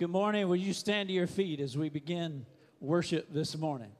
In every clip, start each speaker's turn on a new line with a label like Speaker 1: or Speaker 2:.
Speaker 1: Good morning. Will you stand to your feet as we begin worship this morning?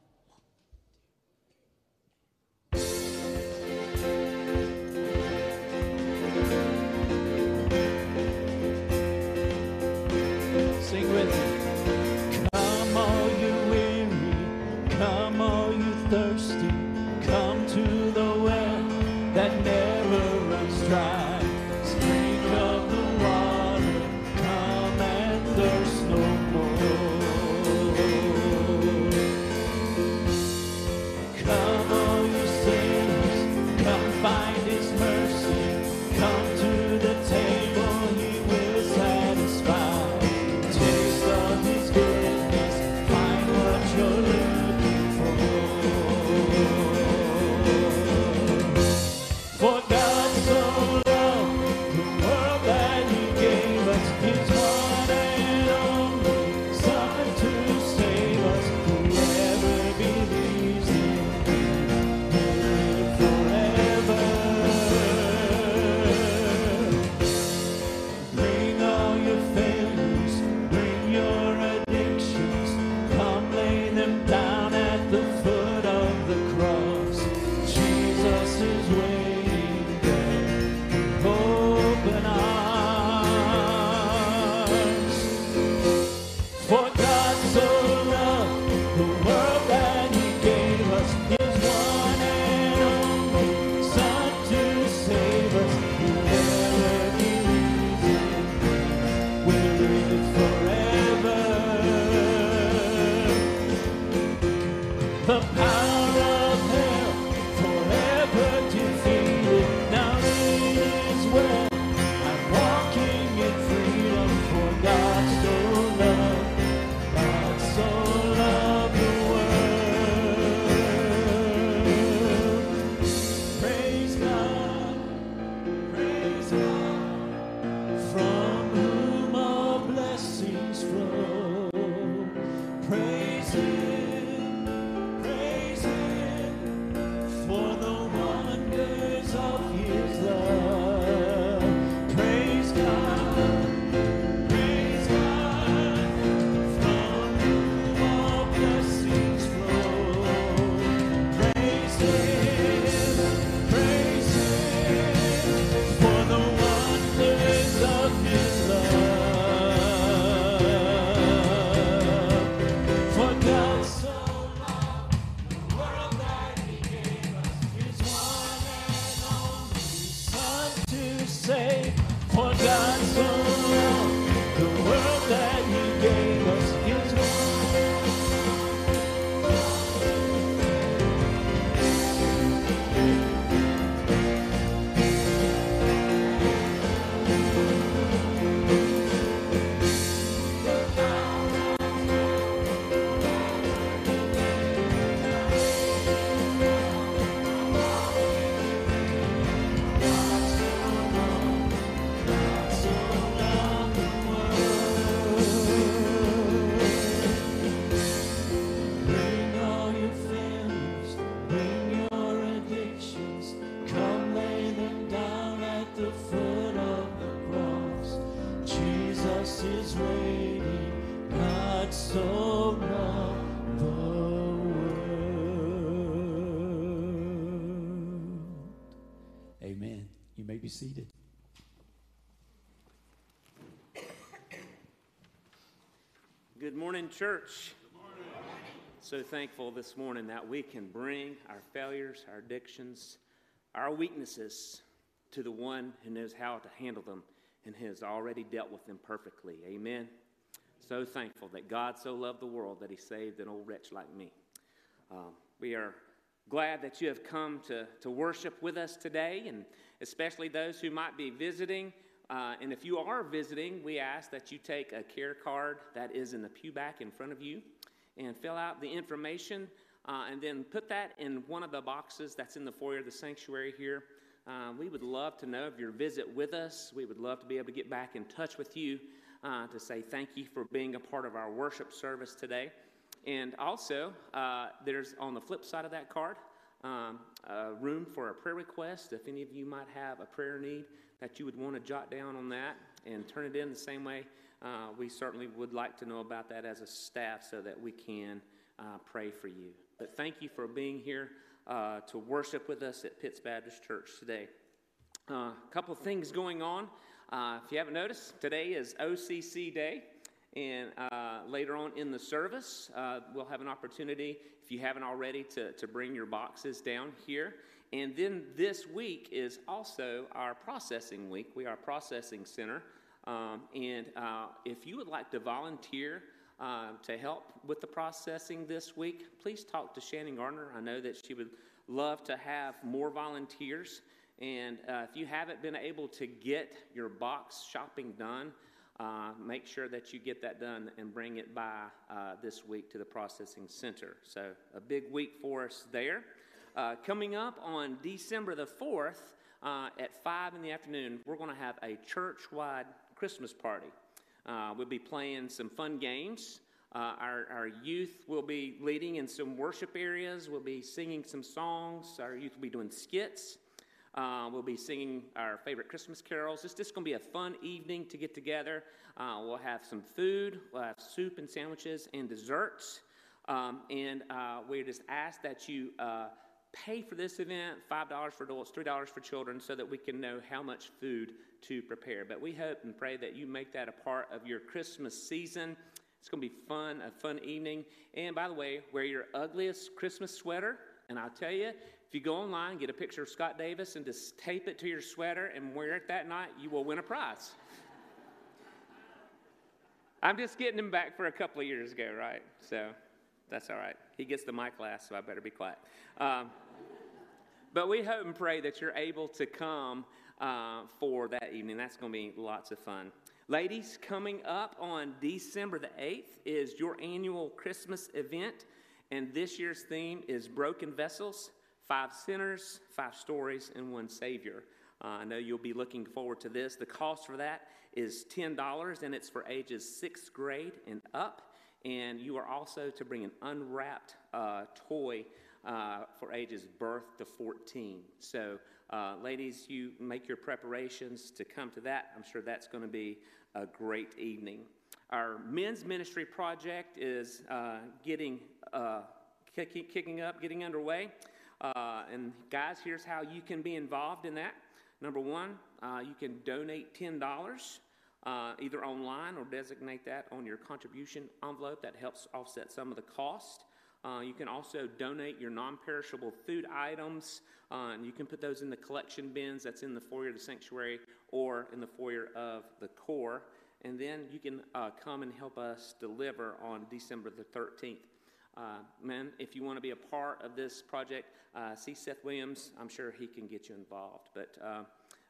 Speaker 2: Church. So thankful this morning that we can bring our failures, our addictions, our weaknesses to the one who knows how to handle them and has already dealt with them perfectly. Amen. So thankful that God so loved the world that he saved an old wretch like me. Um, we are glad that you have come to, to worship with us today, and especially those who might be visiting. Uh, and if you are visiting, we ask that you take a care card that is in the pew back in front of you and fill out the information uh, and then put that in one of the boxes that's in the foyer of the sanctuary here. Uh, we would love to know of your visit with us. We would love to be able to get back in touch with you uh, to say thank you for being a part of our worship service today. And also, uh, there's on the flip side of that card um, a room for a prayer request. If any of you might have a prayer need that you would want to jot down on that and turn it in the same way uh, we certainly would like to know about that as a staff so that we can uh, pray for you. But thank you for being here uh, to worship with us at Pitts Baptist Church today. A uh, couple things going on. Uh, if you haven't noticed, today is OCC Day. And uh, later on in the service, uh, we'll have an opportunity, if you haven't already, to, to bring your boxes down here. And then this week is also our processing week. We are a processing center. Um, and uh, if you would like to volunteer uh, to help with the processing this week, please talk to Shannon Gardner. I know that she would love to have more volunteers. And uh, if you haven't been able to get your box shopping done, uh, make sure that you get that done and bring it by uh, this week to the processing center. So, a big week for us there. Uh, coming up on December the 4th uh, at 5 in the afternoon, we're going to have a church wide Christmas party. Uh, we'll be playing some fun games. Uh, our, our youth will be leading in some worship areas. We'll be singing some songs. Our youth will be doing skits. Uh, we'll be singing our favorite Christmas carols. It's just going to be a fun evening to get together. Uh, we'll have some food, we'll have soup and sandwiches and desserts. Um, and uh, we just ask that you uh, pay for this event $5 for adults, $3 for children, so that we can know how much food to prepare. But we hope and pray that you make that a part of your Christmas season. It's going to be fun, a fun evening. And by the way, wear your ugliest Christmas sweater. And I'll tell you, if you go online, get a picture of Scott Davis, and just tape it to your sweater and wear it that night, you will win a prize. I'm just getting him back for a couple of years ago, right? So that's all right. He gets the mic last, so I better be quiet. Um, but we hope and pray that you're able to come uh, for that evening. That's going to be lots of fun. Ladies, coming up on December the 8th is your annual Christmas event, and this year's theme is Broken Vessels five sinners, five stories, and one Savior. Uh, I know you'll be looking forward to this. The cost for that is $10, and it's for ages sixth grade and up. And you are also to bring an unwrapped uh, toy uh, for ages birth to 14. So, uh, ladies, you make your preparations to come to that. I'm sure that's going to be a great evening. Our men's ministry project is uh, getting uh, kicking up, getting underway. Uh, and guys, here's how you can be involved in that. Number one, uh, you can donate $10 uh, either online or designate that on your contribution envelope. That helps offset some of the cost. Uh, you can also donate your non perishable food items, uh, and you can put those in the collection bins that's in the foyer of the sanctuary or in the foyer of the core. And then you can uh, come and help us deliver on December the 13th. Uh, man, if you want to be a part of this project, uh, see Seth Williams. I'm sure he can get you involved. But uh,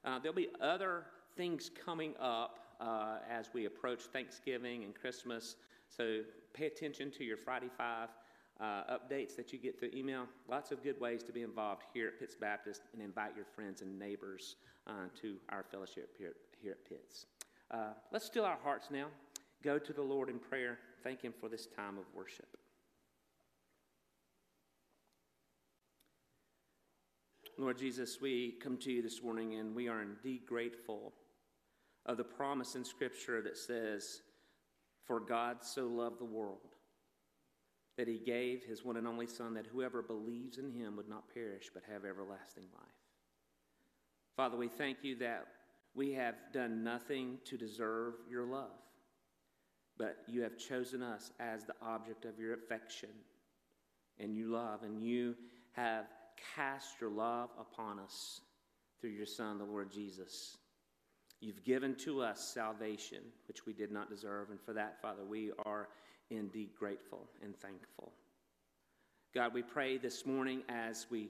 Speaker 2: uh there'll be other things coming up uh, as we approach Thanksgiving and Christmas. So pay attention to your Friday Five updates that you get through email. Lots of good ways to be involved here at Pitts Baptist and invite your friends and neighbors to our fellowship here, here at Pitts. Uh, let's still our hearts now. Go to the Lord in prayer. Thank Him for this time of worship. Lord Jesus, we come to you this morning and we are indeed grateful of the promise in Scripture that says, For God so loved the world that he gave his one and only Son, that whoever believes in him would not perish but have everlasting life. Father, we thank you that we have done nothing to deserve your love, but you have chosen us as the object of your affection and you love, and you have cast your love upon us through your Son, the Lord Jesus. You've given to us salvation, which we did not deserve, and for that, Father, we are indeed grateful and thankful. God, we pray this morning as we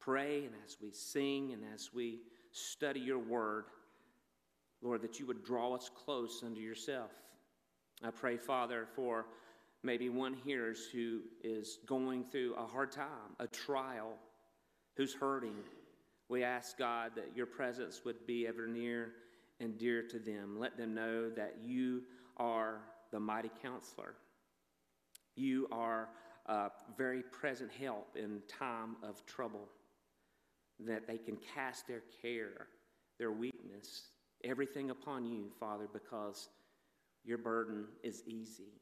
Speaker 2: pray and as we sing and as we study your word, Lord, that you would draw us close unto yourself. I pray, Father, for maybe one here who is going through a hard time, a trial, who's hurting. We ask God that your presence would be ever near and dear to them. Let them know that you are the mighty counselor. You are a very present help in time of trouble. That they can cast their care, their weakness, everything upon you, Father, because Your burden is easy.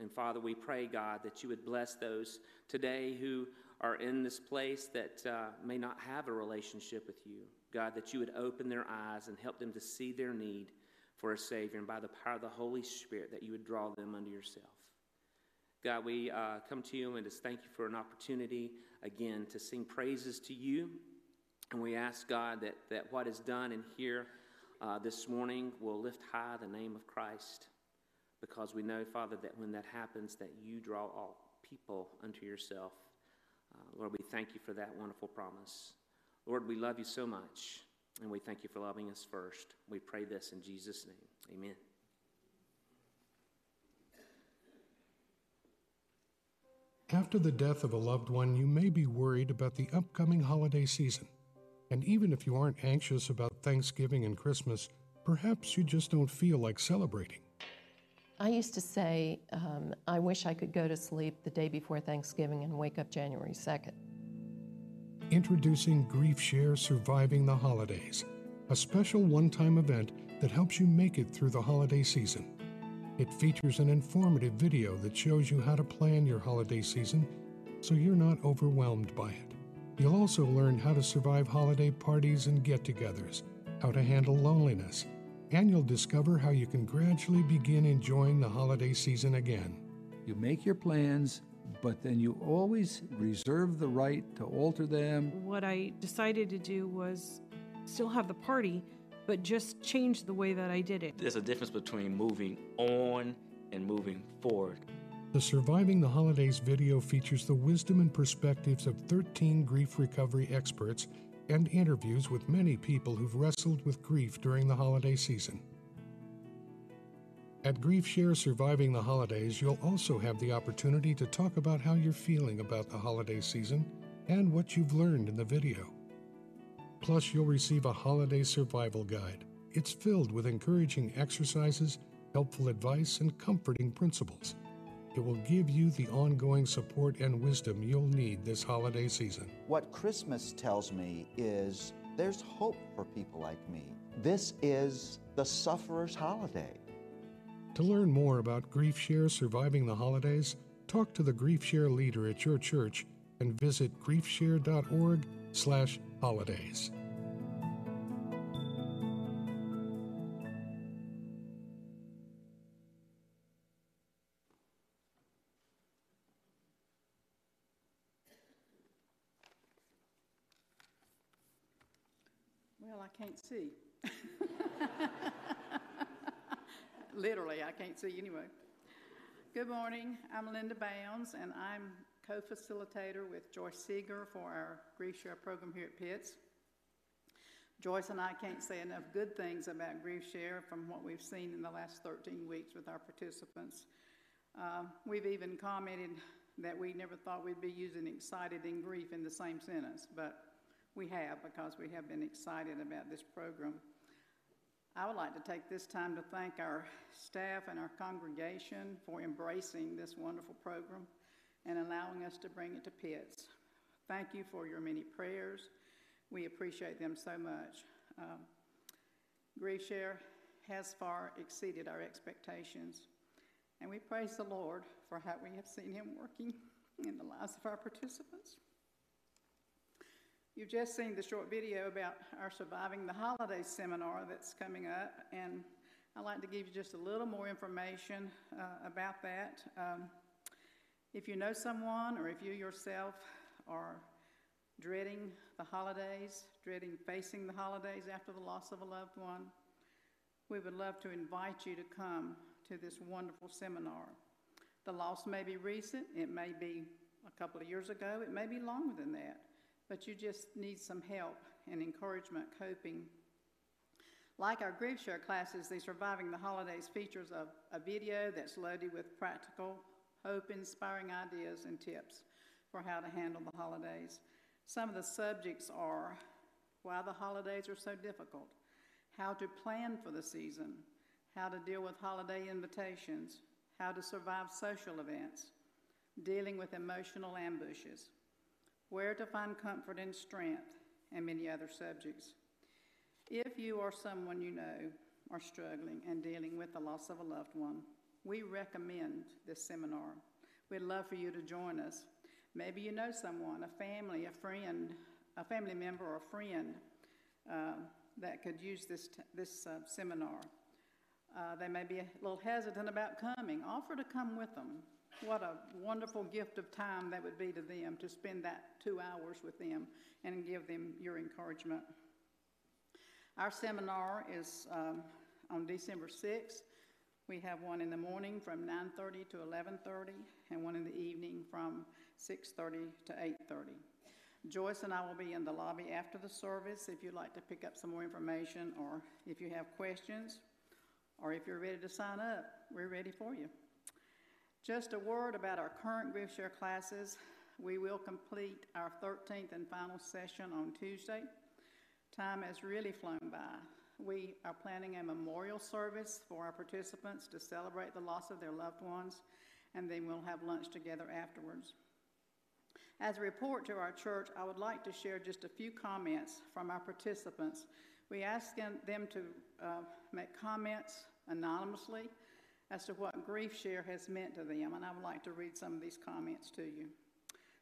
Speaker 2: And Father, we pray, God, that you would bless those today who are in this place that uh, may not have a relationship with you. God, that you would open their eyes and help them to see their need for a Savior, and by the power of the Holy Spirit, that you would draw them unto yourself. God, we uh, come to you and just thank you for an opportunity again to sing praises to you. And we ask, God, that, that what is done in here uh, this morning will lift high the name of Christ because we know, Father, that when that happens, that you draw all people unto yourself. Uh, Lord, we thank you for that wonderful promise. Lord, we love you so much, and we thank you for loving us first. We pray this in Jesus' name. Amen.
Speaker 3: After the death of a loved one, you may be worried about the upcoming holiday season. And even if you aren't anxious about Thanksgiving and Christmas, perhaps you just don't feel like celebrating.
Speaker 4: I used to say, um, I wish I could go to sleep the day before Thanksgiving and wake up January 2nd.
Speaker 3: Introducing Grief Share Surviving the Holidays, a special one time event that helps you make it through the holiday season. It features an informative video that shows you how to plan your holiday season so you're not overwhelmed by it. You'll also learn how to survive holiday parties and get togethers, how to handle loneliness, and you'll discover how you can gradually begin enjoying the holiday season again.
Speaker 5: You make your plans, but then you always reserve the right to alter them.
Speaker 6: What I decided to do was still have the party, but just change the way that I did it.
Speaker 7: There's a difference between moving on and moving forward.
Speaker 3: The Surviving the Holidays video features the wisdom and perspectives of 13 grief recovery experts and interviews with many people who've wrestled with grief during the holiday season. At Grief Share Surviving the Holidays, you'll also have the opportunity to talk about how you're feeling about the holiday season and what you've learned in the video. Plus, you'll receive a holiday survival guide. It's filled with encouraging exercises, helpful advice, and comforting principles. It will give you the ongoing support and wisdom you'll need this holiday season.
Speaker 8: What Christmas tells me is there's hope for people like me. This is the sufferer's holiday.
Speaker 3: To learn more about Grief Share Surviving the Holidays, talk to the Grief Share leader at your church and visit griefshare.org/holidays.
Speaker 9: can't see. Literally, I can't see anyway. Good morning. I'm Linda Bounds, and I'm co facilitator with Joyce Seeger for our Grief Share program here at Pitts. Joyce and I can't say enough good things about Grief Share from what we've seen in the last 13 weeks with our participants. Uh, we've even commented that we never thought we'd be using excited and grief in the same sentence, but we have because we have been excited about this program. I would like to take this time to thank our staff and our congregation for embracing this wonderful program and allowing us to bring it to Pitts. Thank you for your many prayers. We appreciate them so much. Um, Share has far exceeded our expectations, and we praise the Lord for how we have seen Him working in the lives of our participants. You've just seen the short video about our Surviving the Holidays seminar that's coming up, and I'd like to give you just a little more information uh, about that. Um, if you know someone or if you yourself are dreading the holidays, dreading facing the holidays after the loss of a loved one, we would love to invite you to come to this wonderful seminar. The loss may be recent, it may be a couple of years ago, it may be longer than that but you just need some help and encouragement coping. Like our grief share classes, the Surviving the Holidays features a, a video that's loaded with practical, hope inspiring ideas and tips for how to handle the holidays. Some of the subjects are why the holidays are so difficult, how to plan for the season, how to deal with holiday invitations, how to survive social events, dealing with emotional ambushes, where to find comfort and strength, and many other subjects. If you or someone you know are struggling and dealing with the loss of a loved one. We recommend this seminar. We'd love for you to join us. Maybe you know someone, a family, a friend, a family member or a friend uh, that could use this, this uh, seminar. Uh, they may be a little hesitant about coming. Offer to come with them. What a wonderful gift of time that would be to them to spend that two hours with them and give them your encouragement. Our seminar is um, on December 6th. We have one in the morning from 9:30 to 11:30 and one in the evening from 6:30 to 8:30. Joyce and I will be in the lobby after the service if you'd like to pick up some more information or if you have questions or if you're ready to sign up, we're ready for you. Just a word about our current Grief Share classes. We will complete our 13th and final session on Tuesday. Time has really flown by. We are planning a memorial service for our participants to celebrate the loss of their loved ones, and then we'll have lunch together afterwards. As a report to our church, I would like to share just a few comments from our participants. We ask them to uh, make comments anonymously as to what Grief Share has meant to them, and I would like to read some of these comments to you.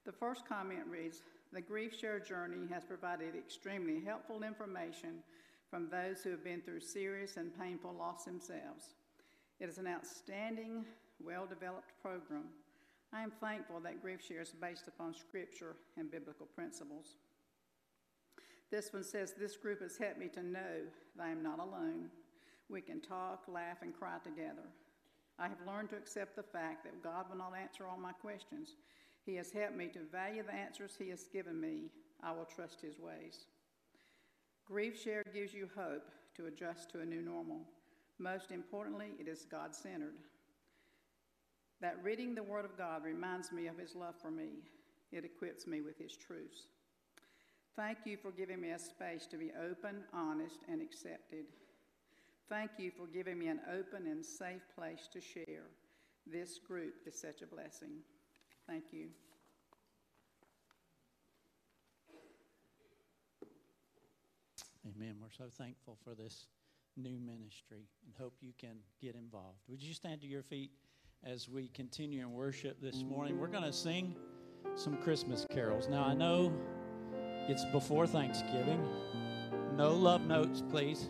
Speaker 9: The first comment reads The Grief Share journey has provided extremely helpful information from those who have been through serious and painful loss themselves. It is an outstanding, well developed program. I am thankful that Grief Share is based upon Scripture and biblical principles. This one says, This group has helped me to know that I am not alone. We can talk, laugh, and cry together. I have learned to accept the fact that God will not answer all my questions. He has helped me to value the answers He has given me. I will trust His ways. Grief Share gives you hope to adjust to a new normal. Most importantly, it is God centered. That reading the Word of God reminds me of His love for me, it equips me with His truths. Thank you for giving me a space to be open, honest, and accepted. Thank you for giving me an open and safe place to share. This group is such a blessing. Thank you.
Speaker 1: Amen. We're so thankful for this new ministry and hope you can get involved. Would you stand to your feet as we continue in worship this morning? We're going to sing some Christmas carols. Now, I know it's before Thanksgiving. No love notes, please.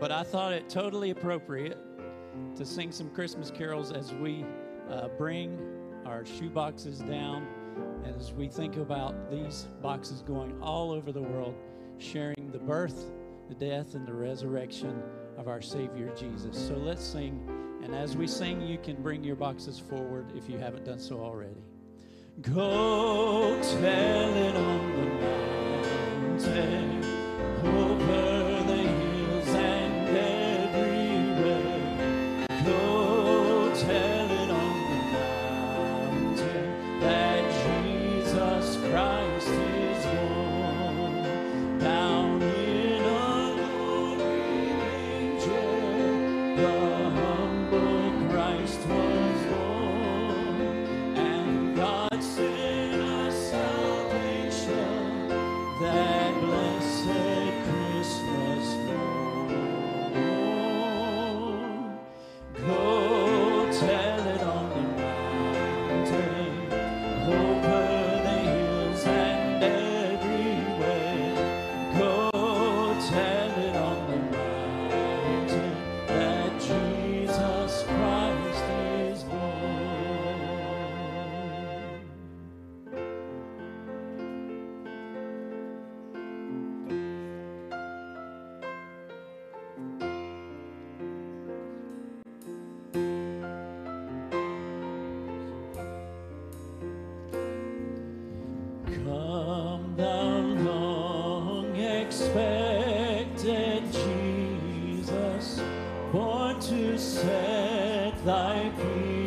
Speaker 1: But I thought it totally appropriate to sing some Christmas carols as we uh, bring our shoe boxes down and as we think about these boxes going all over the world, sharing the birth, the death, and the resurrection of our Savior Jesus. So let's sing. And as we sing, you can bring your boxes forward if you haven't done so already. Go tell it on the mountain over to set thy people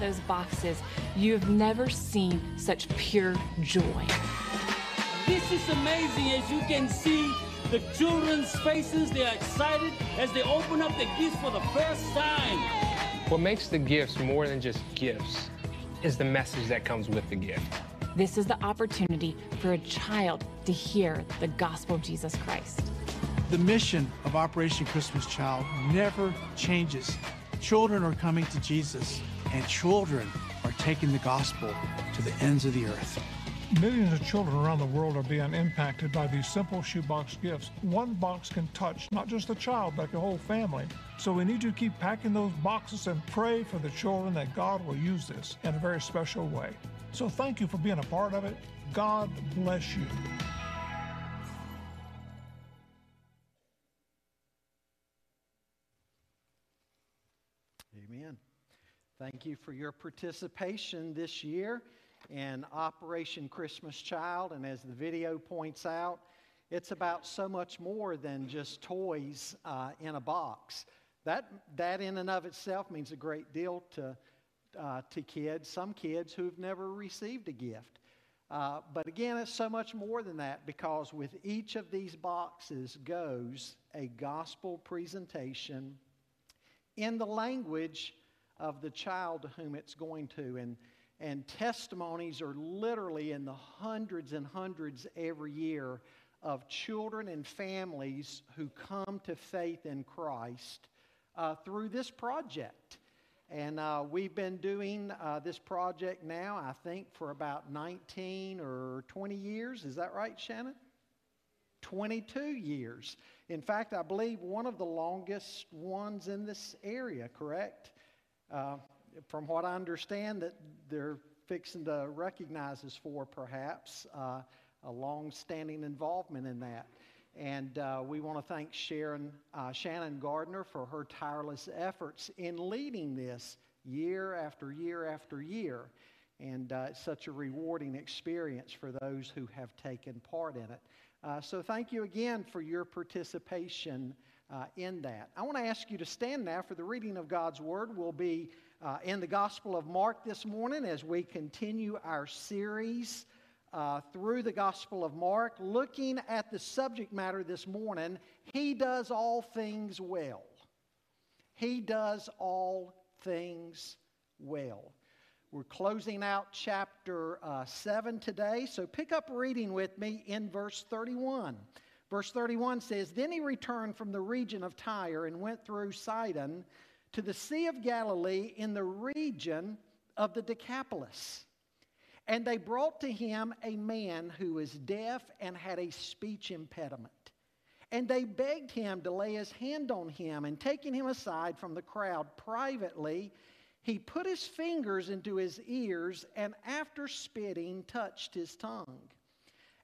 Speaker 10: those boxes, you have never seen such pure joy.
Speaker 11: This is amazing as you can see the children's faces. They are excited as they open up the gifts for the first time.
Speaker 12: What makes the gifts more than just gifts is the message that comes with the gift.
Speaker 10: This is the opportunity for a child to hear the gospel of Jesus Christ.
Speaker 13: The mission of Operation Christmas Child never changes. Children are coming to Jesus, and children are taking the gospel to the ends of the earth.
Speaker 3: Millions of children around the world are being impacted by these simple shoebox gifts. One box can touch not just a child, but your whole family. So we need to keep packing those boxes and pray for the children that God will use this in a very special way. So thank you for being a part of it. God bless you.
Speaker 14: Thank you for your participation this year in Operation Christmas Child. And as the video points out, it's about so much more than just toys uh, in a box. That, that in and of itself means a great deal to, uh, to kids, some kids who've never received a gift. Uh, but again, it's so much more than that because with each of these boxes goes a gospel presentation in the language of the child to whom it's going to. And, and testimonies are literally in the hundreds and hundreds every year of children and families who come to faith in Christ uh, through this project. And uh, we've been doing uh, this project now, I think, for about 19 or 20 years. Is that right, Shannon? 22 years. In fact, I believe one of the longest ones in this area, correct? Uh, from what I understand, that they're fixing to recognize us for, perhaps, uh, a long standing involvement in that. And uh, we want to thank Sharon, uh, Shannon Gardner for her tireless efforts in leading this year after year after year. And uh, it's such a rewarding experience for those who have taken part in it. So thank you again for your participation uh, in that. I want to ask you to stand now for the reading of God's Word. We'll be uh, in the Gospel of Mark this morning as we continue our series uh, through the Gospel of Mark, looking at the subject matter this morning He does all things well. He does all things well. We're closing out chapter uh, 7 today, so pick up reading with me in verse 31. Verse 31 says Then he returned from the region of Tyre and went through Sidon to the Sea of Galilee in the region of the Decapolis. And they brought to him a man who was deaf and had a speech impediment. And they begged him to lay his hand on him, and taking him aside from the crowd privately, he put his fingers into his ears, and after spitting, touched his tongue.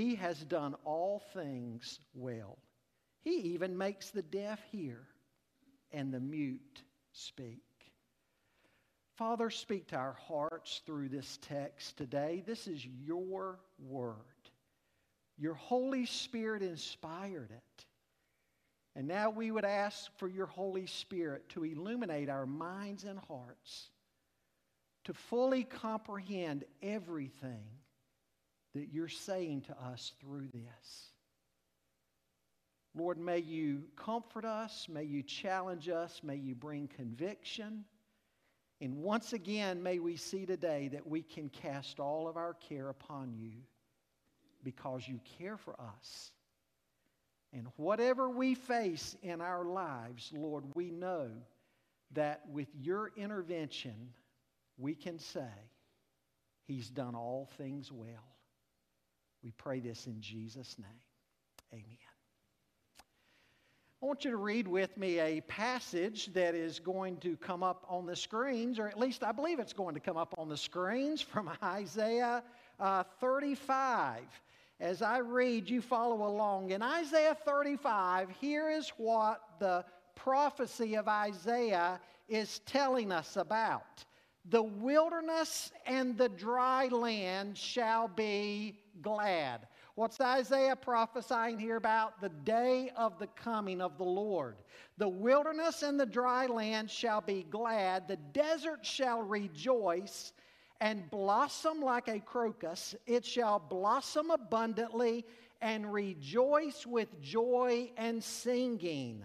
Speaker 14: He has done all things well. He even makes the deaf hear and the mute speak. Father, speak to our hearts through this text today. This is your word. Your Holy Spirit inspired it. And now we would ask for your Holy Spirit to illuminate our minds and hearts to fully comprehend everything that you're saying to us through this. Lord, may you comfort us, may you challenge us, may you bring conviction. And once again, may we see today that we can cast all of our care upon you because you care for us. And whatever we face in our lives, Lord, we know that with your intervention, we can say, He's done all things well. We pray this in Jesus' name. Amen. I want you to read with me a passage that is going to come up on the screens, or at least I believe it's going to come up on the screens from Isaiah uh, 35. As I read, you follow along. In Isaiah 35, here is what the prophecy of Isaiah is telling us about. The wilderness and the dry land shall be glad. What's Isaiah prophesying here about? The day of the coming of the Lord. The wilderness and the dry land shall be glad, the desert shall rejoice and blossom like a crocus. It shall blossom abundantly and rejoice with joy and singing.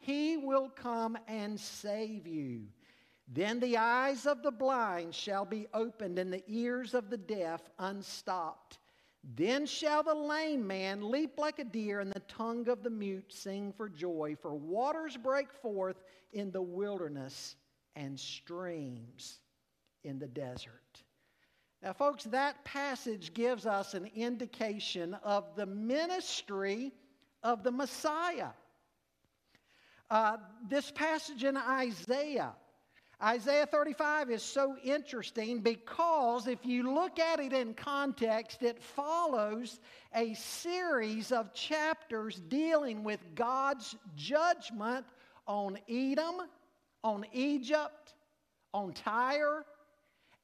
Speaker 14: He will come and save you. Then the eyes of the blind shall be opened, and the ears of the deaf unstopped. Then shall the lame man leap like a deer, and the tongue of the mute sing for joy. For waters break forth in the wilderness, and streams in the desert. Now, folks, that passage gives us an indication of the ministry of the Messiah. Uh, this passage in Isaiah Isaiah 35 is so interesting because if you look at it in context, it follows a series of chapters dealing with God's judgment on Edom, on Egypt, on Tyre,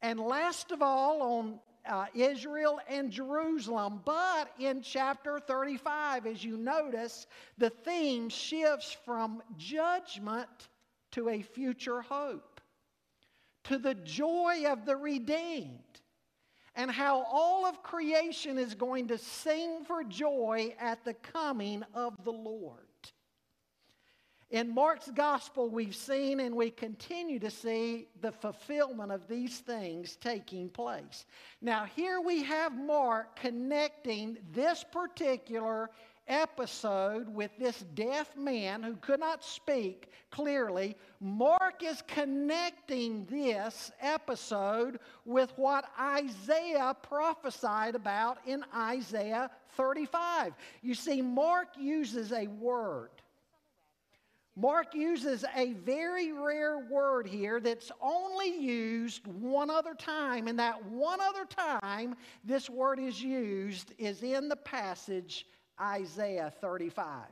Speaker 14: and last of all on uh, Israel and Jerusalem. But in chapter 35, as you notice, the theme shifts from judgment to a future hope to the joy of the redeemed and how all of creation is going to sing for joy at the coming of the Lord. In Mark's gospel, we've seen and we continue to see the fulfillment of these things taking place. Now, here we have Mark connecting this particular episode with this deaf man who could not speak clearly, Mark is connecting this episode with what Isaiah prophesied about in Isaiah 35. You see, Mark uses a word. Mark uses a very rare word here that's only used one other time, and that one other time this word is used is in the passage Isaiah 35.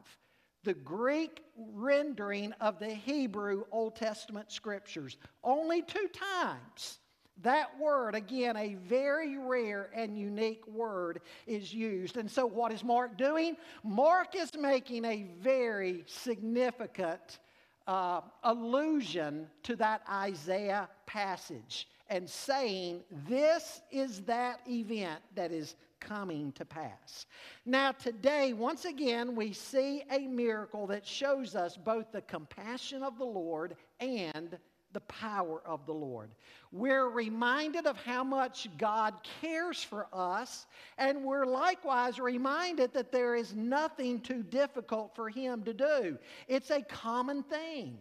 Speaker 14: The Greek rendering of the Hebrew Old Testament scriptures. Only two times that word, again, a very rare and unique word, is used. And so, what is Mark doing? Mark is making a very significant uh, allusion to that Isaiah passage and saying, This is that event that is coming to pass. Now, today, once again, we see a miracle that shows us both the compassion of the Lord and the power of the Lord. We're reminded of how much God cares for us, and we're likewise reminded that there is nothing too difficult for Him to do. It's a common theme.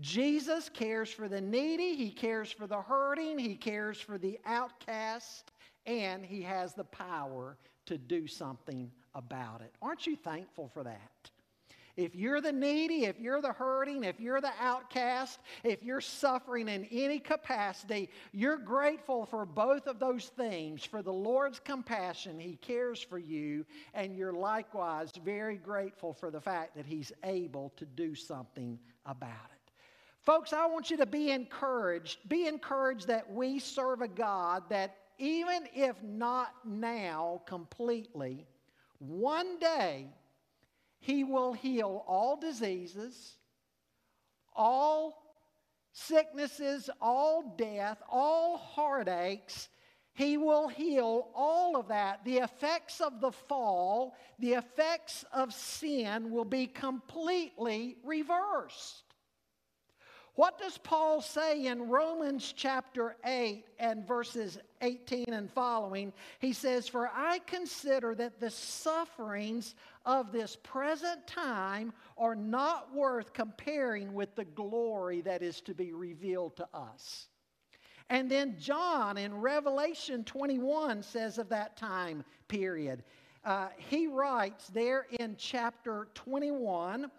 Speaker 14: Jesus cares for the needy, He cares for the hurting, He cares for the outcast, and He has the power to do something about it. Aren't you thankful for that? If you're the needy, if you're the hurting, if you're the outcast, if you're suffering in any capacity, you're grateful for both of those things for the Lord's compassion. He cares for you, and you're likewise very grateful for the fact that He's able to do something about it. Folks, I want you to be encouraged. Be encouraged that we serve a God that even if not now completely, one day he will heal all diseases, all sicknesses, all death, all heartaches, He will heal all of that. The effects of the fall, the effects of sin will be completely reversed. What does Paul say in Romans chapter 8 and verses 18 and following? He says, For I consider that the sufferings of this present time are not worth comparing with the glory that is to be revealed to us. And then John in Revelation 21 says of that time period, uh, he writes there in chapter 21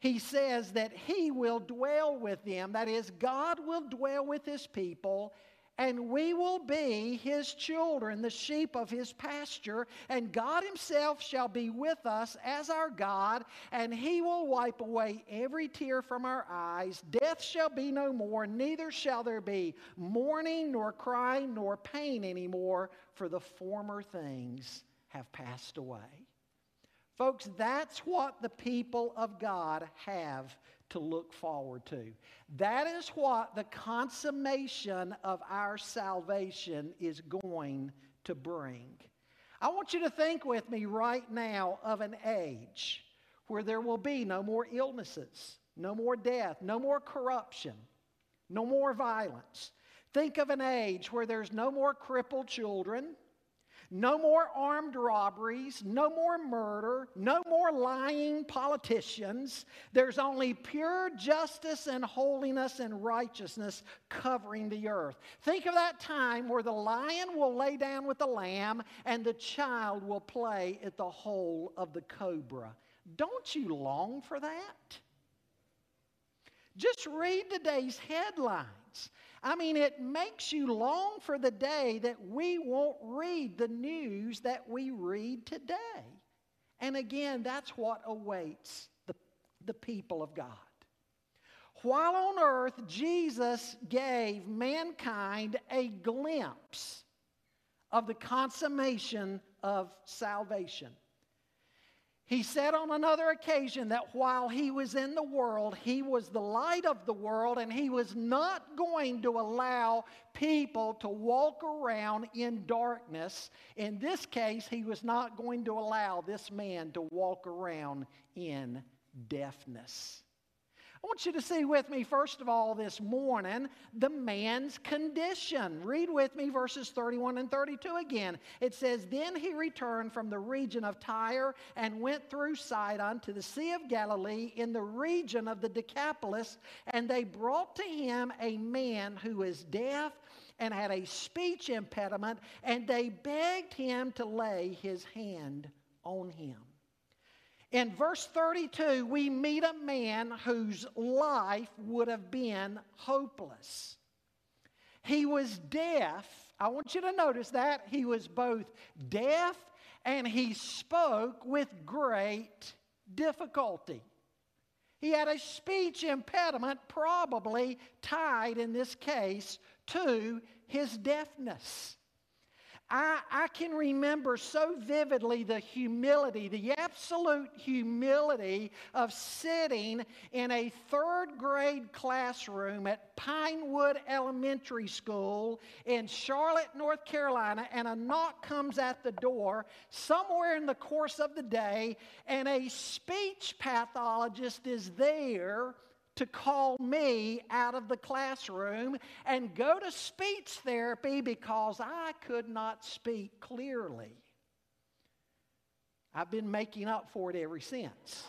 Speaker 14: he says that he will dwell with them. That is, God will dwell with his people, and we will be his children, the sheep of his pasture. And God himself shall be with us as our God, and he will wipe away every tear from our eyes. Death shall be no more, neither shall there be mourning, nor crying, nor pain anymore, for the former things have passed away. Folks, that's what the people of God have to look forward to. That is what the consummation of our salvation is going to bring. I want you to think with me right now of an age where there will be no more illnesses, no more death, no more corruption, no more violence. Think of an age where there's no more crippled children, no more armed robberies, no more murder, no more lying politicians. There's only pure justice and holiness and righteousness covering the earth. Think of that time where the lion will lay down with the lamb and the child will play at the hole of the cobra. Don't you long for that? Just read today's headlines. I mean, it makes you long for the day that we won't read the news that we read today. And again, that's what awaits the, the people of God. While on earth, Jesus gave mankind a glimpse of the consummation of salvation. He said on another occasion that while he was in the world, he was the light of the world, and he was not going to allow people to walk around in darkness. In this case, he was not going to allow this man to walk around in deafness. I want you to see with me, first of all, this morning, the man's condition. Read with me verses 31 and 32 again. It says, Then he returned from the region of Tyre and went through Sidon to the Sea of Galilee in the region of the Decapolis, and they brought to him a man who was deaf and had a speech impediment, and they begged him to lay his hand on him. In verse 32, we meet a man whose life would have been hopeless. He was deaf. I want you to notice that. He was both deaf and he spoke with great difficulty. He had a speech impediment, probably tied in this case to his deafness. I, I can remember so vividly the humility, the absolute humility of sitting in a third grade classroom at Pinewood Elementary School in Charlotte, North Carolina, and a knock comes at the door somewhere in the course of the day, and a speech pathologist is there to call me out of the classroom and go to speech therapy because I could not speak clearly. I've been making up for it ever since.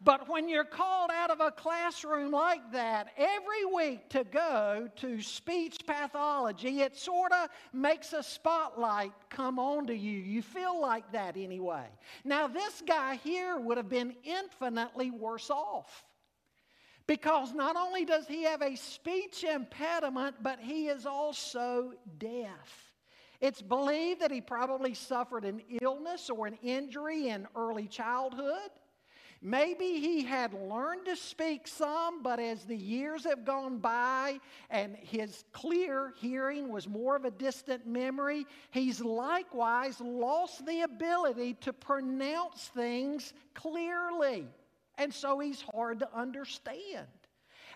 Speaker 14: But when you're called out of a classroom like that every week to go to speech pathology, it sort of makes a spotlight come onto you. You feel like that anyway. Now, this guy here would have been infinitely worse off. Because not only does he have a speech impediment, but he is also deaf. It's believed that he probably suffered an illness or an injury in early childhood. Maybe he had learned to speak some, but as the years have gone by and his clear hearing was more of a distant memory, he's likewise lost the ability to pronounce things clearly. And so he's hard to understand.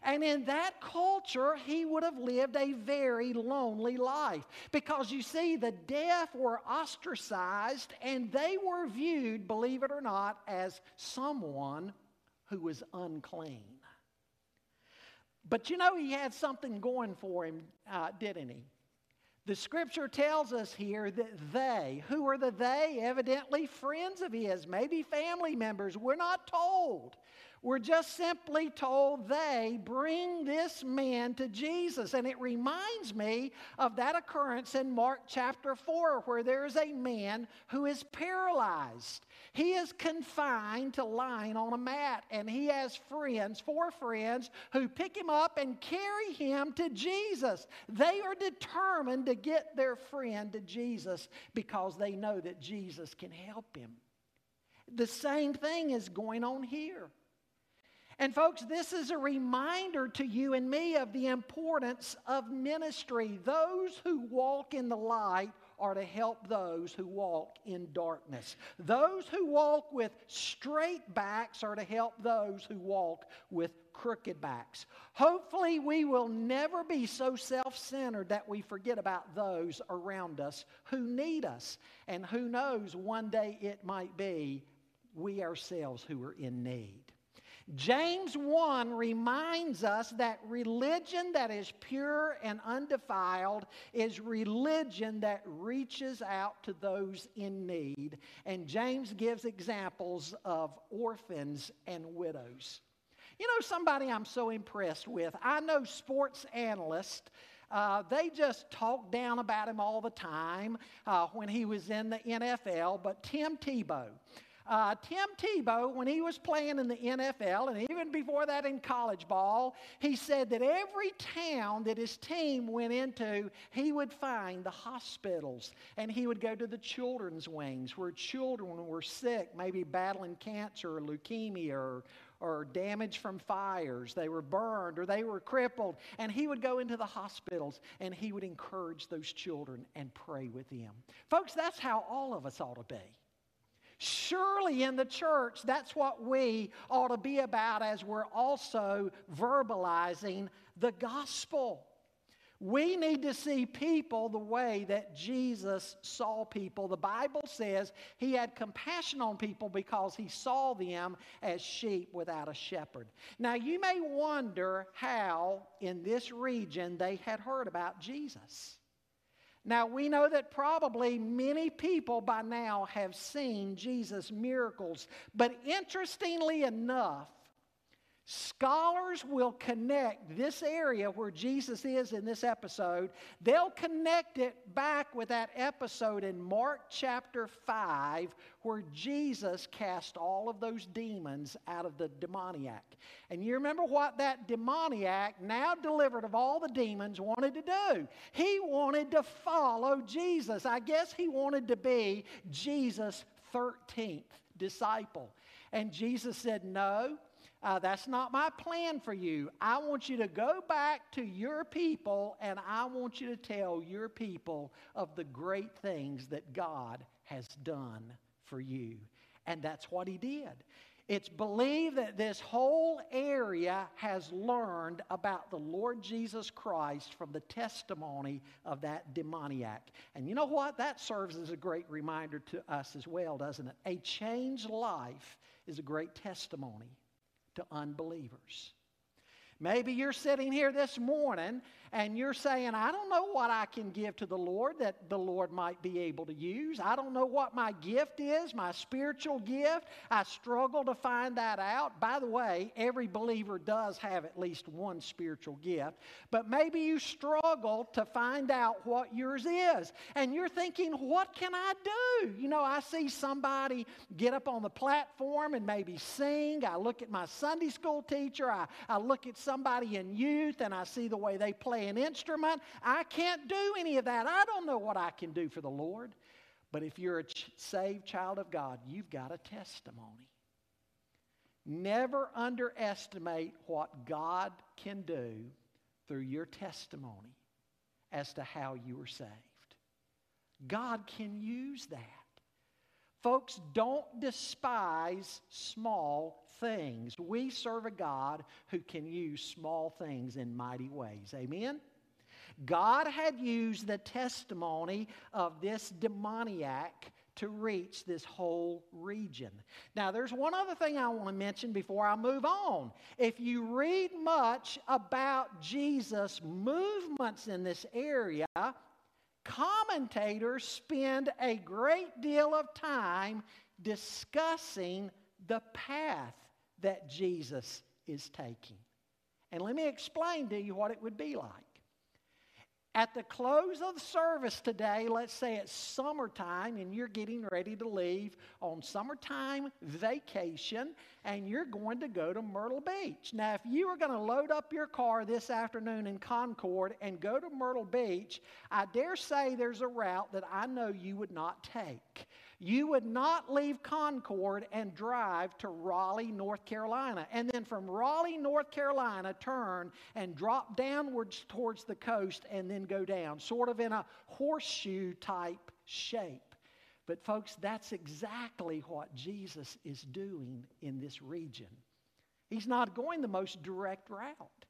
Speaker 14: And in that culture, he would have lived a very lonely life. Because you see, the deaf were ostracized and they were viewed, believe it or not, as someone who was unclean. But you know, he had something going for him, uh, didn't he? The scripture tells us here that they, who are the they? Evidently friends of his, maybe family members. We're not told. We're just simply told they bring this man to Jesus. And it reminds me of that occurrence in Mark chapter 4, where there's a man who is paralyzed. He is confined to lying on a mat, and he has friends, four friends, who pick him up and carry him to Jesus. They are determined to get their friend to Jesus because they know that Jesus can help him. The same thing is going on here. And, folks, this is a reminder to you and me of the importance of ministry. Those who walk in the light are to help those who walk in darkness. Those who walk with straight backs are to help those who walk with crooked backs. Hopefully, we will never be so self centered that we forget about those around us who need us. And who knows, one day it might be we ourselves who are in need. James 1 reminds us that religion that is pure and undefiled is religion that reaches out to those in need. And James gives examples of orphans and widows. You know, somebody I'm so impressed with, I know sports analysts. Uh, they just talk down about him all the time uh, when he was in the NFL, but Tim Tebow. Uh, Tim Tebow, when he was playing in the NFL and even before that in college ball, he said that every town that his team went into, he would find the hospitals and he would go to the children's wings where children were sick, maybe battling cancer or leukemia or, or damage from fires. They were burned or they were crippled. And he would go into the hospitals and he would encourage those children and pray with them. Folks, that's how all of us ought to be. Surely in the church, that's what we ought to be about as we're also verbalizing the gospel. We need to see people the way that Jesus saw people. The Bible says he had compassion on people because he saw them as sheep without a shepherd. Now, you may wonder how in this region they had heard about Jesus. Now, we know that probably many people by now have seen Jesus' miracles, but interestingly enough, Scholars will connect this area where Jesus is in this episode, they'll connect it back with that episode in Mark chapter 5 where Jesus cast all of those demons out of the demoniac. And you remember what that demoniac, now delivered of all the demons, wanted to do? He wanted to follow Jesus. I guess he wanted to be Jesus' 13th disciple. And Jesus said, No. Uh, that's not my plan for you. I want you to go back to your people and I want you to tell your people of the great things that God has done for you. And that's what he did. It's believed that this whole area has learned about the Lord Jesus Christ from the testimony of that demoniac. And you know what? That serves as a great reminder to us as well, doesn't it? A changed life is a great testimony to unbelievers. Maybe you're sitting here this morning and you're saying, I don't know what I can give to the Lord that the Lord might be able to use. I don't know what my gift is, my spiritual gift. I struggle to find that out. By the way, every believer does have at least one spiritual gift, but maybe you struggle to find out what yours is. And you're thinking, what can I do? You know, I see somebody get up on the platform and maybe sing. I look at my Sunday school teacher. I, I look at somebody in youth and I see the way they play play an instrument. I can't do any of that. I don't know what I can do for the Lord. But if you're a ch- saved child of God, you've got a testimony. Never underestimate what God can do through your testimony as to how you were saved. God can use that. Folks, don't despise small things. We serve a God who can use small things in mighty ways. Amen? God had used the testimony of this demoniac to reach this whole region. Now, there's one other thing I want to mention before I move on. If you read much about Jesus' movements in this area, commentators spend a great deal of time discussing the path that Jesus is taking. And let me explain to you what it would be like. At the close of service today, let's say it's summertime and you're getting ready to leave on summertime vacation and you're going to go to Myrtle Beach. Now, if you were going to load up your car this afternoon in Concord and go to Myrtle Beach, I dare say there's a route that I know you would not take you would not leave Concord and drive to Raleigh, North Carolina. And then from Raleigh, North Carolina, turn and drop downwards towards the coast and then go down, sort of in a horseshoe type shape. But, folks, that's exactly what Jesus is doing in this region. He's not going the most direct route.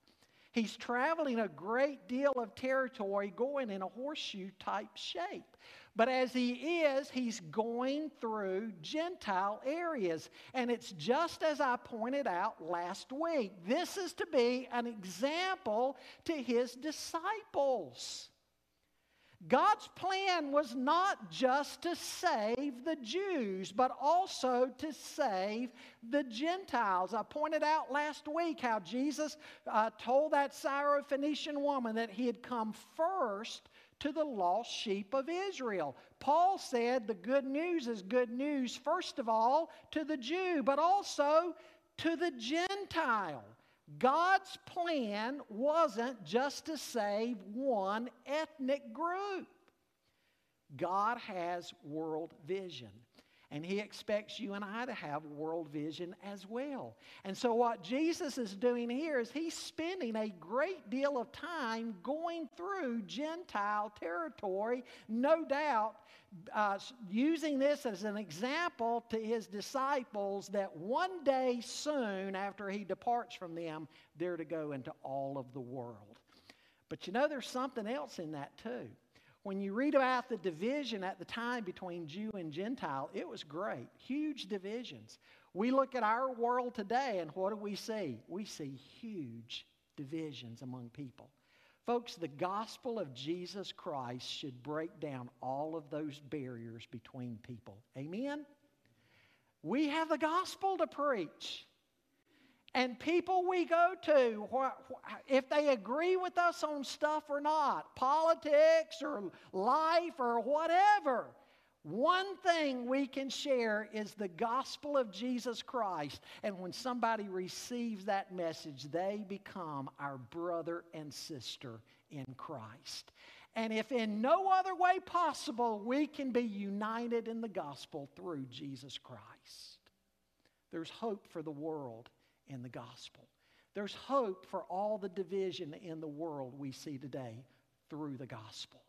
Speaker 14: He's traveling a great deal of territory going in a horseshoe type shape. But as he is, he's going through Gentile areas. And it's just as I pointed out last week. This is to be an example to his disciples. God's plan was not just to save the Jews, but also to save the Gentiles. I pointed out last week how Jesus uh, told that Syrophoenician woman that he had come first to the lost sheep of Israel. Paul said the good news is good news, first of all, to the Jew, but also to the Gentile. God's plan wasn't just to save one ethnic group. God has world vision. And he expects you and I to have world vision as well. And so, what Jesus is doing here is he's spending a great deal of time going through Gentile territory, no doubt, uh, using this as an example to his disciples that one day soon, after he departs from them, they're to go into all of the world. But you know, there's something else in that too. When you read about the division at the time between Jew and Gentile, it was great. Huge divisions. We look at our world today, and what do we see? We see huge divisions among people. Folks, the gospel of Jesus Christ should break down all of those barriers between people. Amen? We have the gospel to preach. And people we go to, if they agree with us on stuff or not, politics or life or whatever, one thing we can share is the gospel of Jesus Christ. And when somebody receives that message, they become our brother and sister in Christ. And if in no other way possible, we can be united in the gospel through Jesus Christ. There's hope for the world in the gospel. There's hope for all the division in the world we see today through the gospel.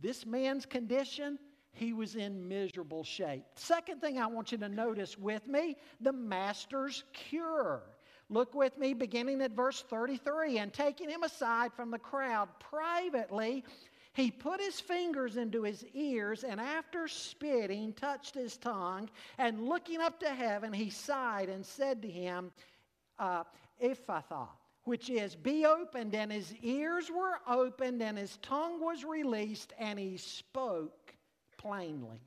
Speaker 14: This man's condition, he was in miserable shape. Second thing I want you to notice with me the master's cure. Look with me beginning at verse 33. And taking him aside from the crowd privately, he put his fingers into his ears and after spitting, touched his tongue. And looking up to heaven, he sighed and said to him, uh, Ephphatha, which is be opened, and his ears were opened, and his tongue was released, and he spoke plainly.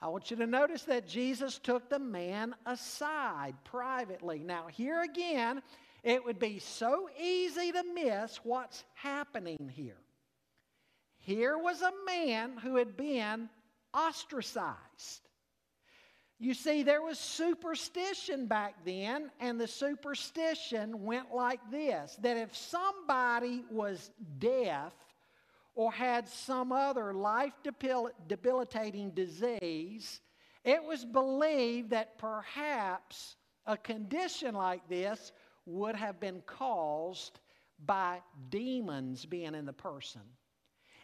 Speaker 14: I want you to notice that Jesus took the man aside privately. Now, here again, it would be so easy to miss what's happening here. Here was a man who had been ostracized. You see, there was superstition back then, and the superstition went like this that if somebody was deaf or had some other life debilitating disease, it was believed that perhaps a condition like this would have been caused by demons being in the person.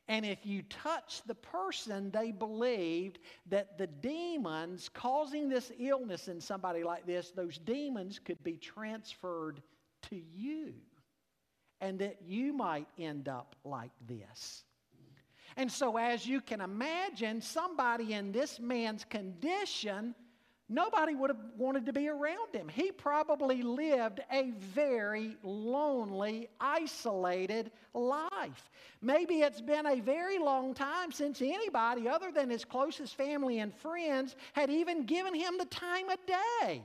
Speaker 14: And if you touch the person, they believed that the demons causing this illness in somebody like this, those demons could be transferred to you. And that you might end up like this. And so, as you can imagine, somebody in this man's condition Nobody would have wanted to be around him. He probably lived a very lonely, isolated life. Maybe it's been a very long time since anybody other than his closest family and friends had even given him the time of day.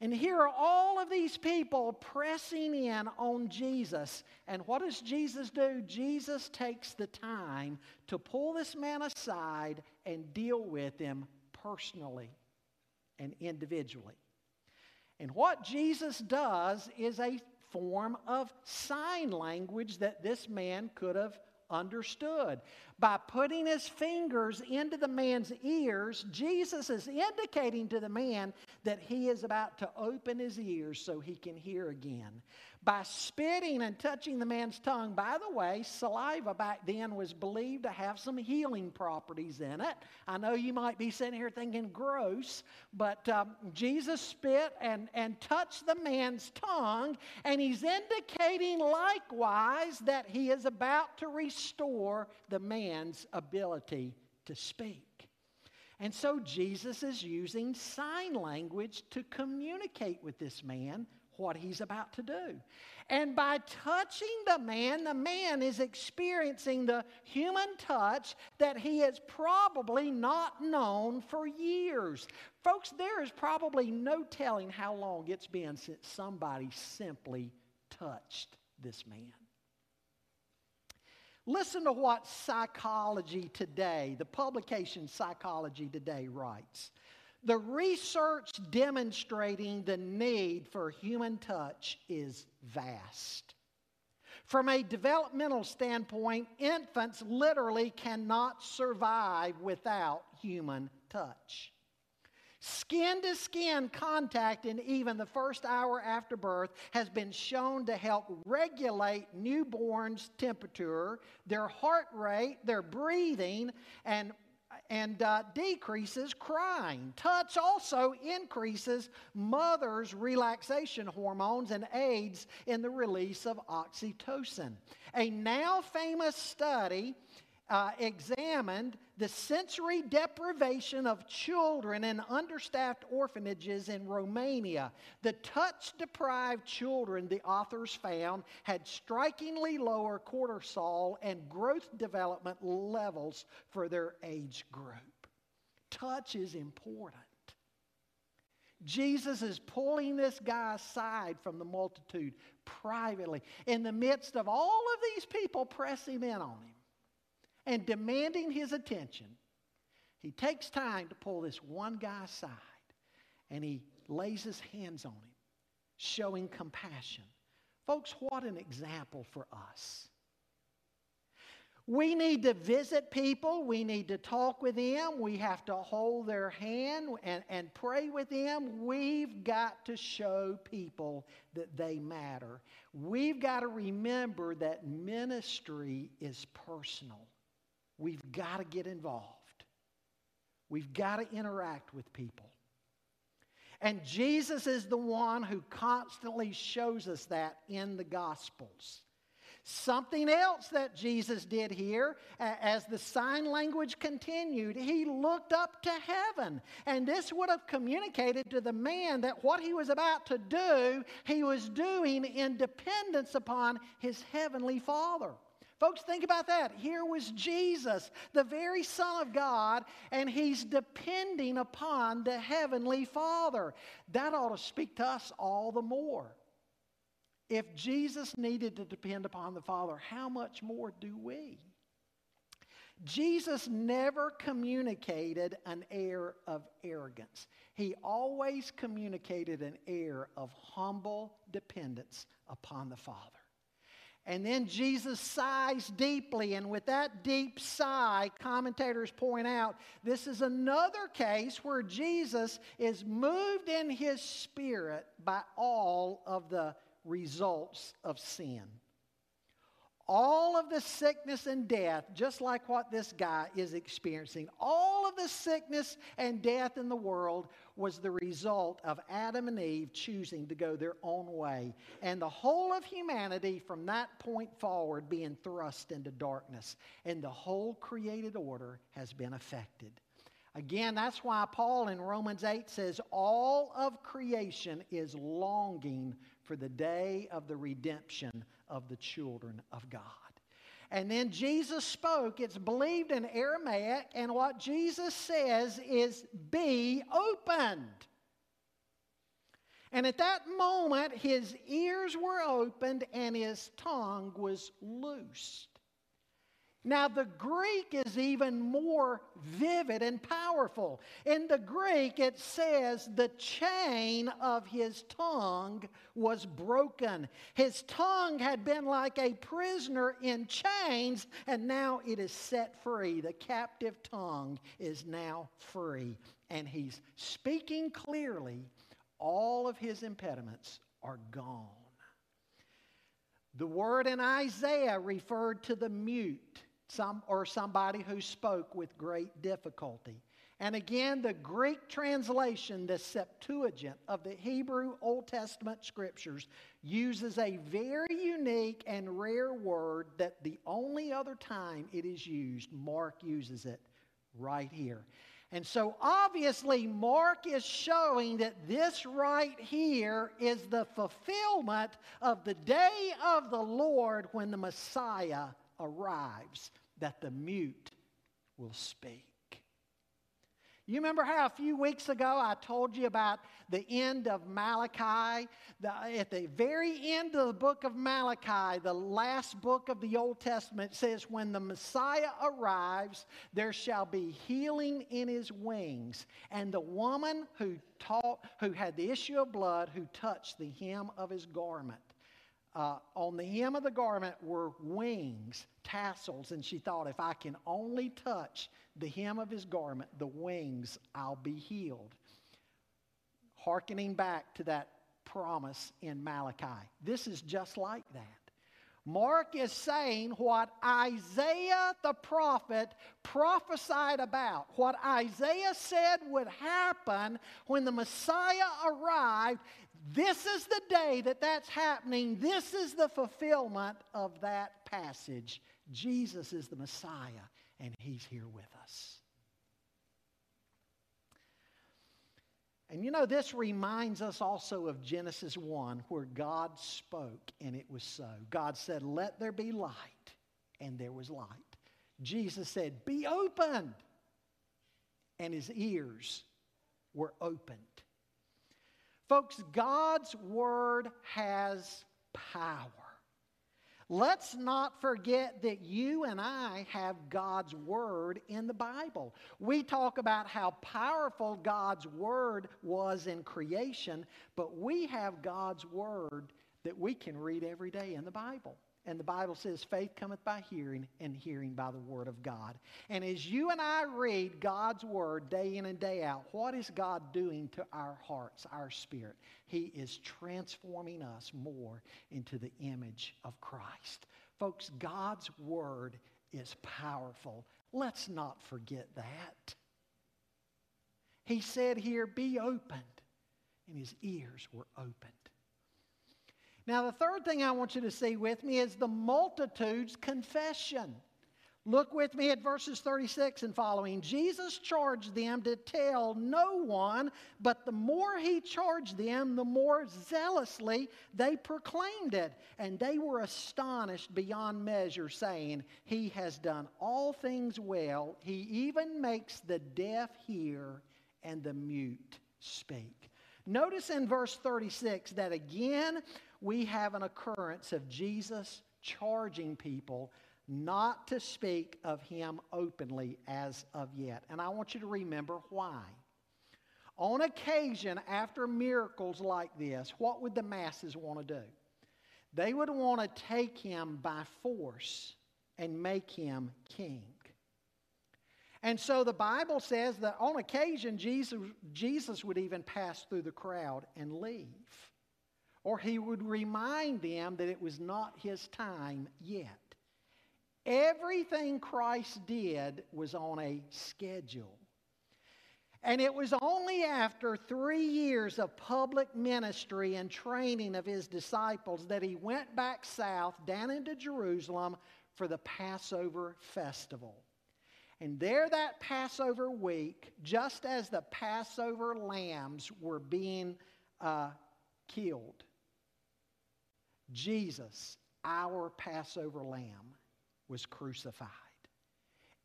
Speaker 14: And here are all of these people pressing in on Jesus. And what does Jesus do? Jesus takes the time to pull this man aside and deal with him personally and individually. And what Jesus does is a form of sign language that this man could have understood. By putting his fingers into the man's ears, Jesus is indicating to the man that he is about to open his ears so he can hear again by spitting and touching the man's tongue. By the way, saliva back then was believed to have some healing properties in it. I know you might be sitting here thinking gross, but um, Jesus spit and, and touched the man's tongue, and he's indicating likewise that he is about to restore the man's ability to speak. And so Jesus is using sign language to communicate with this man what he's about to do. And by touching the man, the man is experiencing the human touch that he has probably not known for years. Folks, there is probably no telling how long it's been since somebody simply touched this man. Listen to what Psychology Today, the publication Psychology Today, writes. The research demonstrating the need for human touch is vast. From a developmental standpoint, infants literally cannot survive without human touch. Skin to skin contact in even the first hour after birth has been shown to help regulate newborns' temperature, their heart rate, their breathing, and and uh, decreases crying. Touch also increases mother's relaxation hormones and aids in the release of oxytocin. A now famous study uh, examined the sensory deprivation of children in understaffed orphanages in Romania. The touch deprived children, the authors found, had strikingly lower cortisol and growth development levels for their age group. Touch is important. Jesus is pulling this guy aside from the multitude privately in the midst of all of these people pressing in on him and demanding his attention, he takes time to pull this one guy aside and he lays his hands on him, showing compassion. Folks, what an example for us. We need to visit people. We need to talk with them. We have to hold their hand and, and pray with them. We've got to show people that they matter. We've got to remember that ministry is personal. We've got to get involved. We've got to interact with people. And Jesus is the one who constantly shows us that in the Gospels. Something else that Jesus did here, as the sign language continued, he looked up to heaven. And this would have communicated to the man that what he was about to do, he was doing in dependence upon his heavenly Father. Folks, think about that. Here was Jesus, the very Son of God, and he's depending upon the Heavenly Father. That ought to speak to us all the more. If Jesus needed to depend upon the Father, how much more do we? Jesus never communicated an air of arrogance. He always communicated an air of humble dependence upon the Father. And then Jesus sighs deeply, and with that deep sigh, commentators point out this is another case where Jesus is moved in his spirit by all of the results of sin. All of the sickness and death, just like what this guy is experiencing, all of the sickness and death in the world was the result of Adam and Eve choosing to go their own way. And the whole of humanity from that point forward being thrust into darkness. And the whole created order has been affected. Again, that's why Paul in Romans 8 says, All of creation is longing for the day of the redemption of the children of God. And then Jesus spoke, it's believed in Aramaic, and what Jesus says is, Be opened. And at that moment, his ears were opened and his tongue was loosed. Now, the Greek is even more vivid and powerful. In the Greek, it says the chain of his tongue was broken. His tongue had been like a prisoner in chains, and now it is set free. The captive tongue is now free. And he's speaking clearly. All of his impediments are gone. The word in Isaiah referred to the mute some, or somebody who spoke with great difficulty. And again, the Greek translation, the Septuagint of the Hebrew Old Testament scriptures, uses a very unique and rare word that the only other time it is used, Mark uses it right here. And so obviously, Mark is showing that this right here is the fulfillment of the day of the Lord when the Messiah arrives that the mute will speak. You remember how a few weeks ago I told you about the end of Malachi? The, at the very end of the book of Malachi, the last book of the Old Testament says, When the Messiah arrives, there shall be healing in his wings. And the woman who, taught, who had the issue of blood, who touched the hem of his garment, uh, on the hem of the garment were wings, tassels, and she thought, if I can only touch the hem of his garment, the wings, I'll be healed. Harkening back to that promise in Malachi. This is just like that. Mark is saying what Isaiah the prophet prophesied about, what Isaiah said would happen when the Messiah arrived. This is the day that that's happening. This is the fulfillment of that passage. Jesus is the Messiah, and He's here with us. And you know, this reminds us also of Genesis 1, where God spoke and it was so. God said, Let there be light, and there was light. Jesus said, Be opened, and his ears were opened. Folks, God's Word has power. Let's not forget that you and I have God's Word in the Bible. We talk about how powerful God's Word was in creation, but we have God's Word that we can read every day in the Bible. And the Bible says, faith cometh by hearing, and hearing by the Word of God. And as you and I read God's Word day in and day out, what is God doing to our hearts, our spirit? He is transforming us more into the image of Christ. Folks, God's Word is powerful. Let's not forget that. He said here, Be opened, and his ears were opened. Now, the third thing I want you to see with me is the multitude's confession. Look with me at verses 36 and following. Jesus charged them to tell no one, but the more he charged them, the more zealously they proclaimed it. And they were astonished beyond measure, saying, He has done all things well. He even makes the deaf hear and the mute speak. Notice in verse 36 that again, we have an occurrence of Jesus charging people not to speak of him openly as of yet. And I want you to remember why. On occasion, after miracles like this, what would the masses want to do? They would want to take him by force and make him king. And so the Bible says that on occasion, Jesus, Jesus would even pass through the crowd and leave or he would remind them that it was not his time yet. Everything Christ did was on a schedule. And it was only after three years of public ministry and training of his disciples that he went back south down into Jerusalem for the Passover festival. And there, that Passover week, just as the Passover lambs were being uh, killed, Jesus, our Passover lamb, was crucified.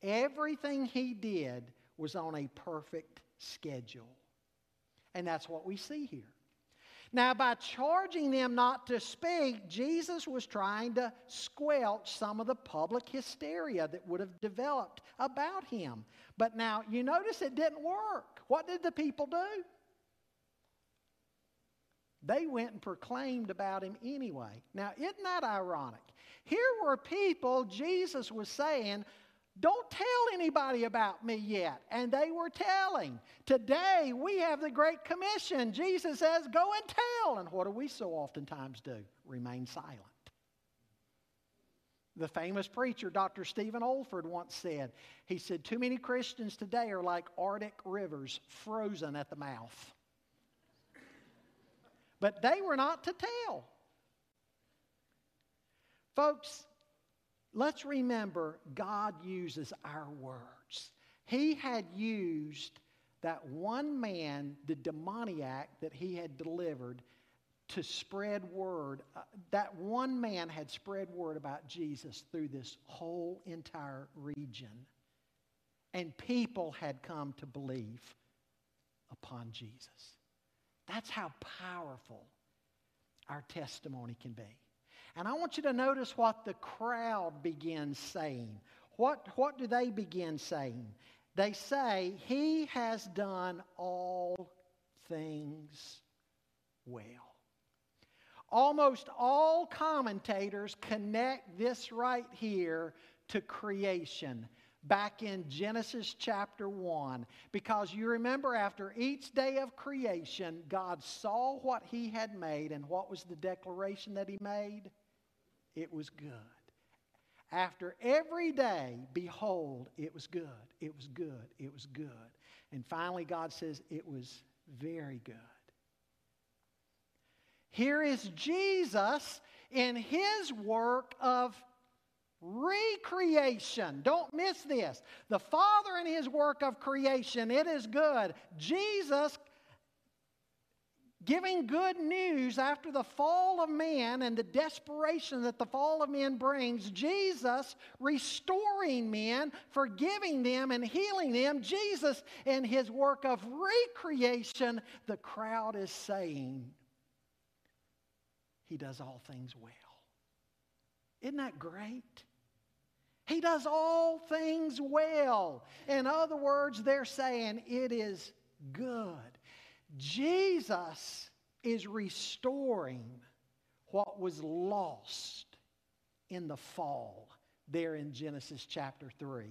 Speaker 14: Everything he did was on a perfect schedule. And that's what we see here. Now, by charging them not to speak, Jesus was trying to squelch some of the public hysteria that would have developed about him. But now, you notice it didn't work. What did the people do? They went and proclaimed about him anyway. Now, isn't that ironic? Here were people Jesus was saying, Don't tell anybody about me yet. And they were telling. Today we have the Great Commission. Jesus says, Go and tell. And what do we so oftentimes do? Remain silent. The famous preacher, Dr. Stephen Olford, once said, He said, Too many Christians today are like Arctic rivers frozen at the mouth. But they were not to tell. Folks, let's remember God uses our words. He had used that one man, the demoniac that he had delivered, to spread word. Uh, that one man had spread word about Jesus through this whole entire region. And people had come to believe upon Jesus. That's how powerful our testimony can be. And I want you to notice what the crowd begins saying. What, what do they begin saying? They say, He has done all things well. Almost all commentators connect this right here to creation back in Genesis chapter 1 because you remember after each day of creation, God saw what He had made, and what was the declaration that He made? It was good. After every day, behold, it was good, it was good, it was good. And finally, God says, it was very good. Here is Jesus in his work of recreation. Don't miss this. The Father in his work of creation, it is good. Jesus giving good news after the fall of man and the desperation that the fall of man brings, Jesus restoring men, forgiving them, and healing them. Jesus, in his work of recreation, the crowd is saying, He does all things well. Isn't that great? He does all things well. In other words, they're saying it is good. Jesus is restoring what was lost in the fall there in Genesis chapter 3.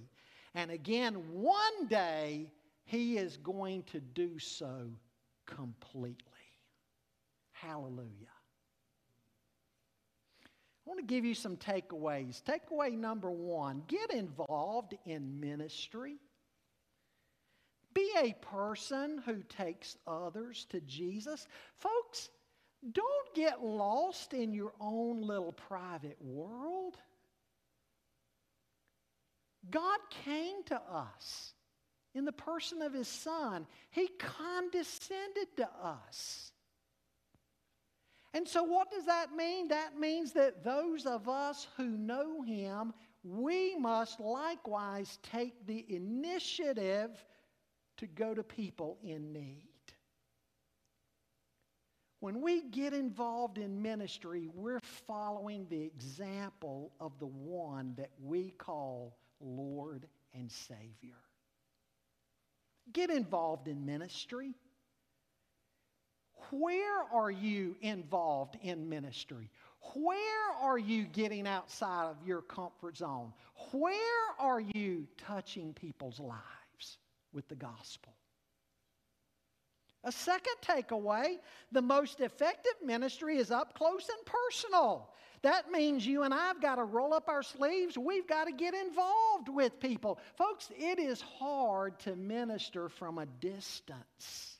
Speaker 14: And again, one day he is going to do so completely. Hallelujah. I want to give you some takeaways. Takeaway number one get involved in ministry. Be a person who takes others to Jesus. Folks, don't get lost in your own little private world. God came to us in the person of His Son, He condescended to us. And so, what does that mean? That means that those of us who know Him, we must likewise take the initiative to go to people in need. When we get involved in ministry, we're following the example of the one that we call Lord and Savior. Get involved in ministry. Where are you involved in ministry? Where are you getting outside of your comfort zone? Where are you touching people's lives with the gospel? A second takeaway the most effective ministry is up close and personal. That means you and I've got to roll up our sleeves. We've got to get involved with people. Folks, it is hard to minister from a distance.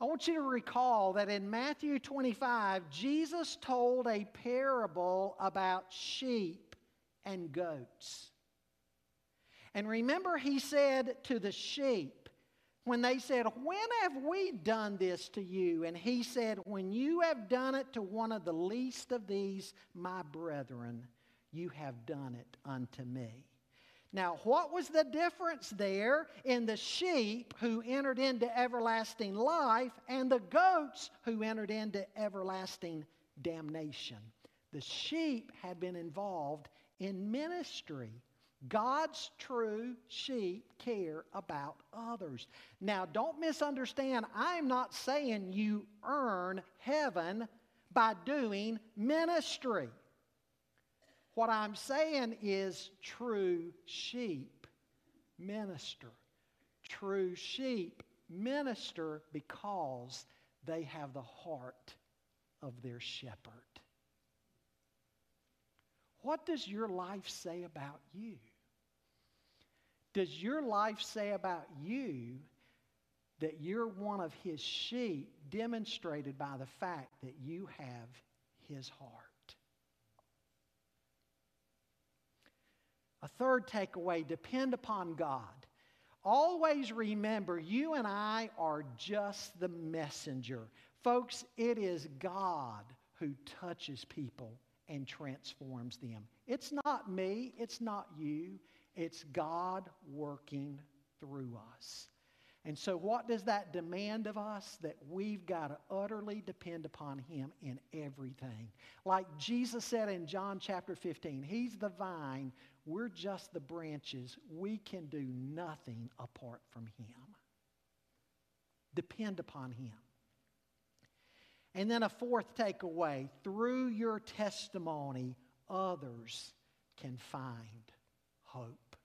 Speaker 14: I want you to recall that in Matthew 25, Jesus told a parable about sheep and goats. And remember, he said to the sheep, when they said, When have we done this to you? And he said, When you have done it to one of the least of these, my brethren, you have done it unto me. Now, what was the difference there in the sheep who entered into everlasting life and the goats who entered into everlasting damnation? The sheep had been involved in ministry. God's true sheep care about others. Now, don't misunderstand, I'm not saying you earn heaven by doing ministry. What I'm saying is true sheep minister. True sheep minister because they have the heart of their shepherd. What does your life say about you? Does your life say about you that you're one of his sheep demonstrated by the fact that you have his heart? Third takeaway depend upon God. Always remember, you and I are just the messenger. Folks, it is God who touches people and transforms them. It's not me, it's not you, it's God working through us. And so, what does that demand of us? That we've got to utterly depend upon Him in everything. Like Jesus said in John chapter 15, He's the vine, we're just the branches. We can do nothing apart from Him. Depend upon Him. And then a fourth takeaway through your testimony, others can find hope.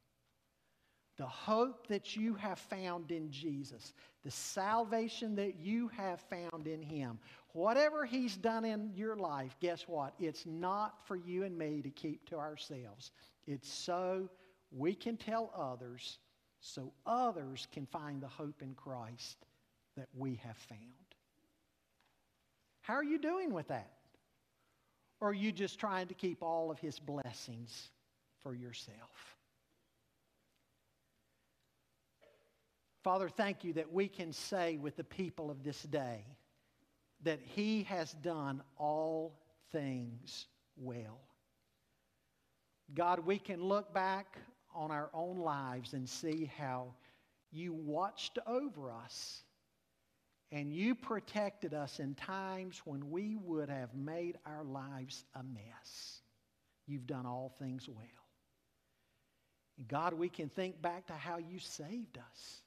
Speaker 14: The hope that you have found in Jesus, the salvation that you have found in Him. Whatever He's done in your life, guess what? It's not for you and me to keep to ourselves. It's so we can tell others, so others can find the hope in Christ that we have found. How are you doing with that? Or are you just trying to keep all of His blessings for yourself? Father, thank you that we can say with the people of this day that He has done all things well. God, we can look back on our own lives and see how you watched over us and you protected us in times when we would have made our lives a mess. You've done all things well. And God, we can think back to how you saved us.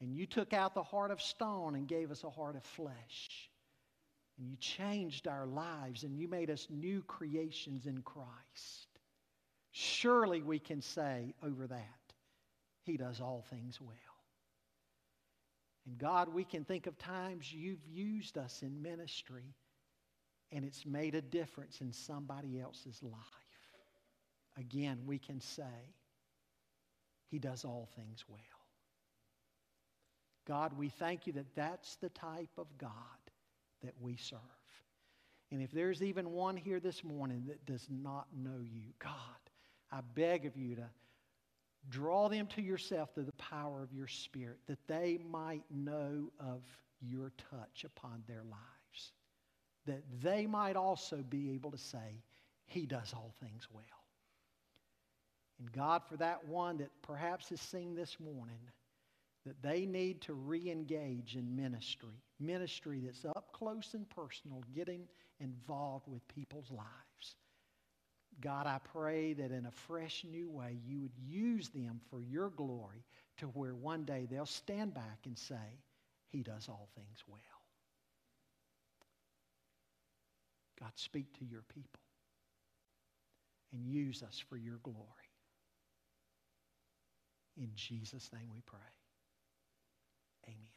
Speaker 14: And you took out the heart of stone and gave us a heart of flesh. And you changed our lives and you made us new creations in Christ. Surely we can say over that, He does all things well. And God, we can think of times you've used us in ministry and it's made a difference in somebody else's life. Again, we can say, He does all things well. God, we thank you that that's the type of God that we serve. And if there's even one here this morning that does not know you, God, I beg of you to draw them to yourself through the power of your Spirit, that they might know of your touch upon their lives, that they might also be able to say, He does all things well. And God, for that one that perhaps is seen this morning, that they need to re engage in ministry, ministry that's up close and personal, getting involved with people's lives. God, I pray that in a fresh new way you would use them for your glory to where one day they'll stand back and say, He does all things well. God, speak to your people and use us for your glory. In Jesus' name we pray. Amen.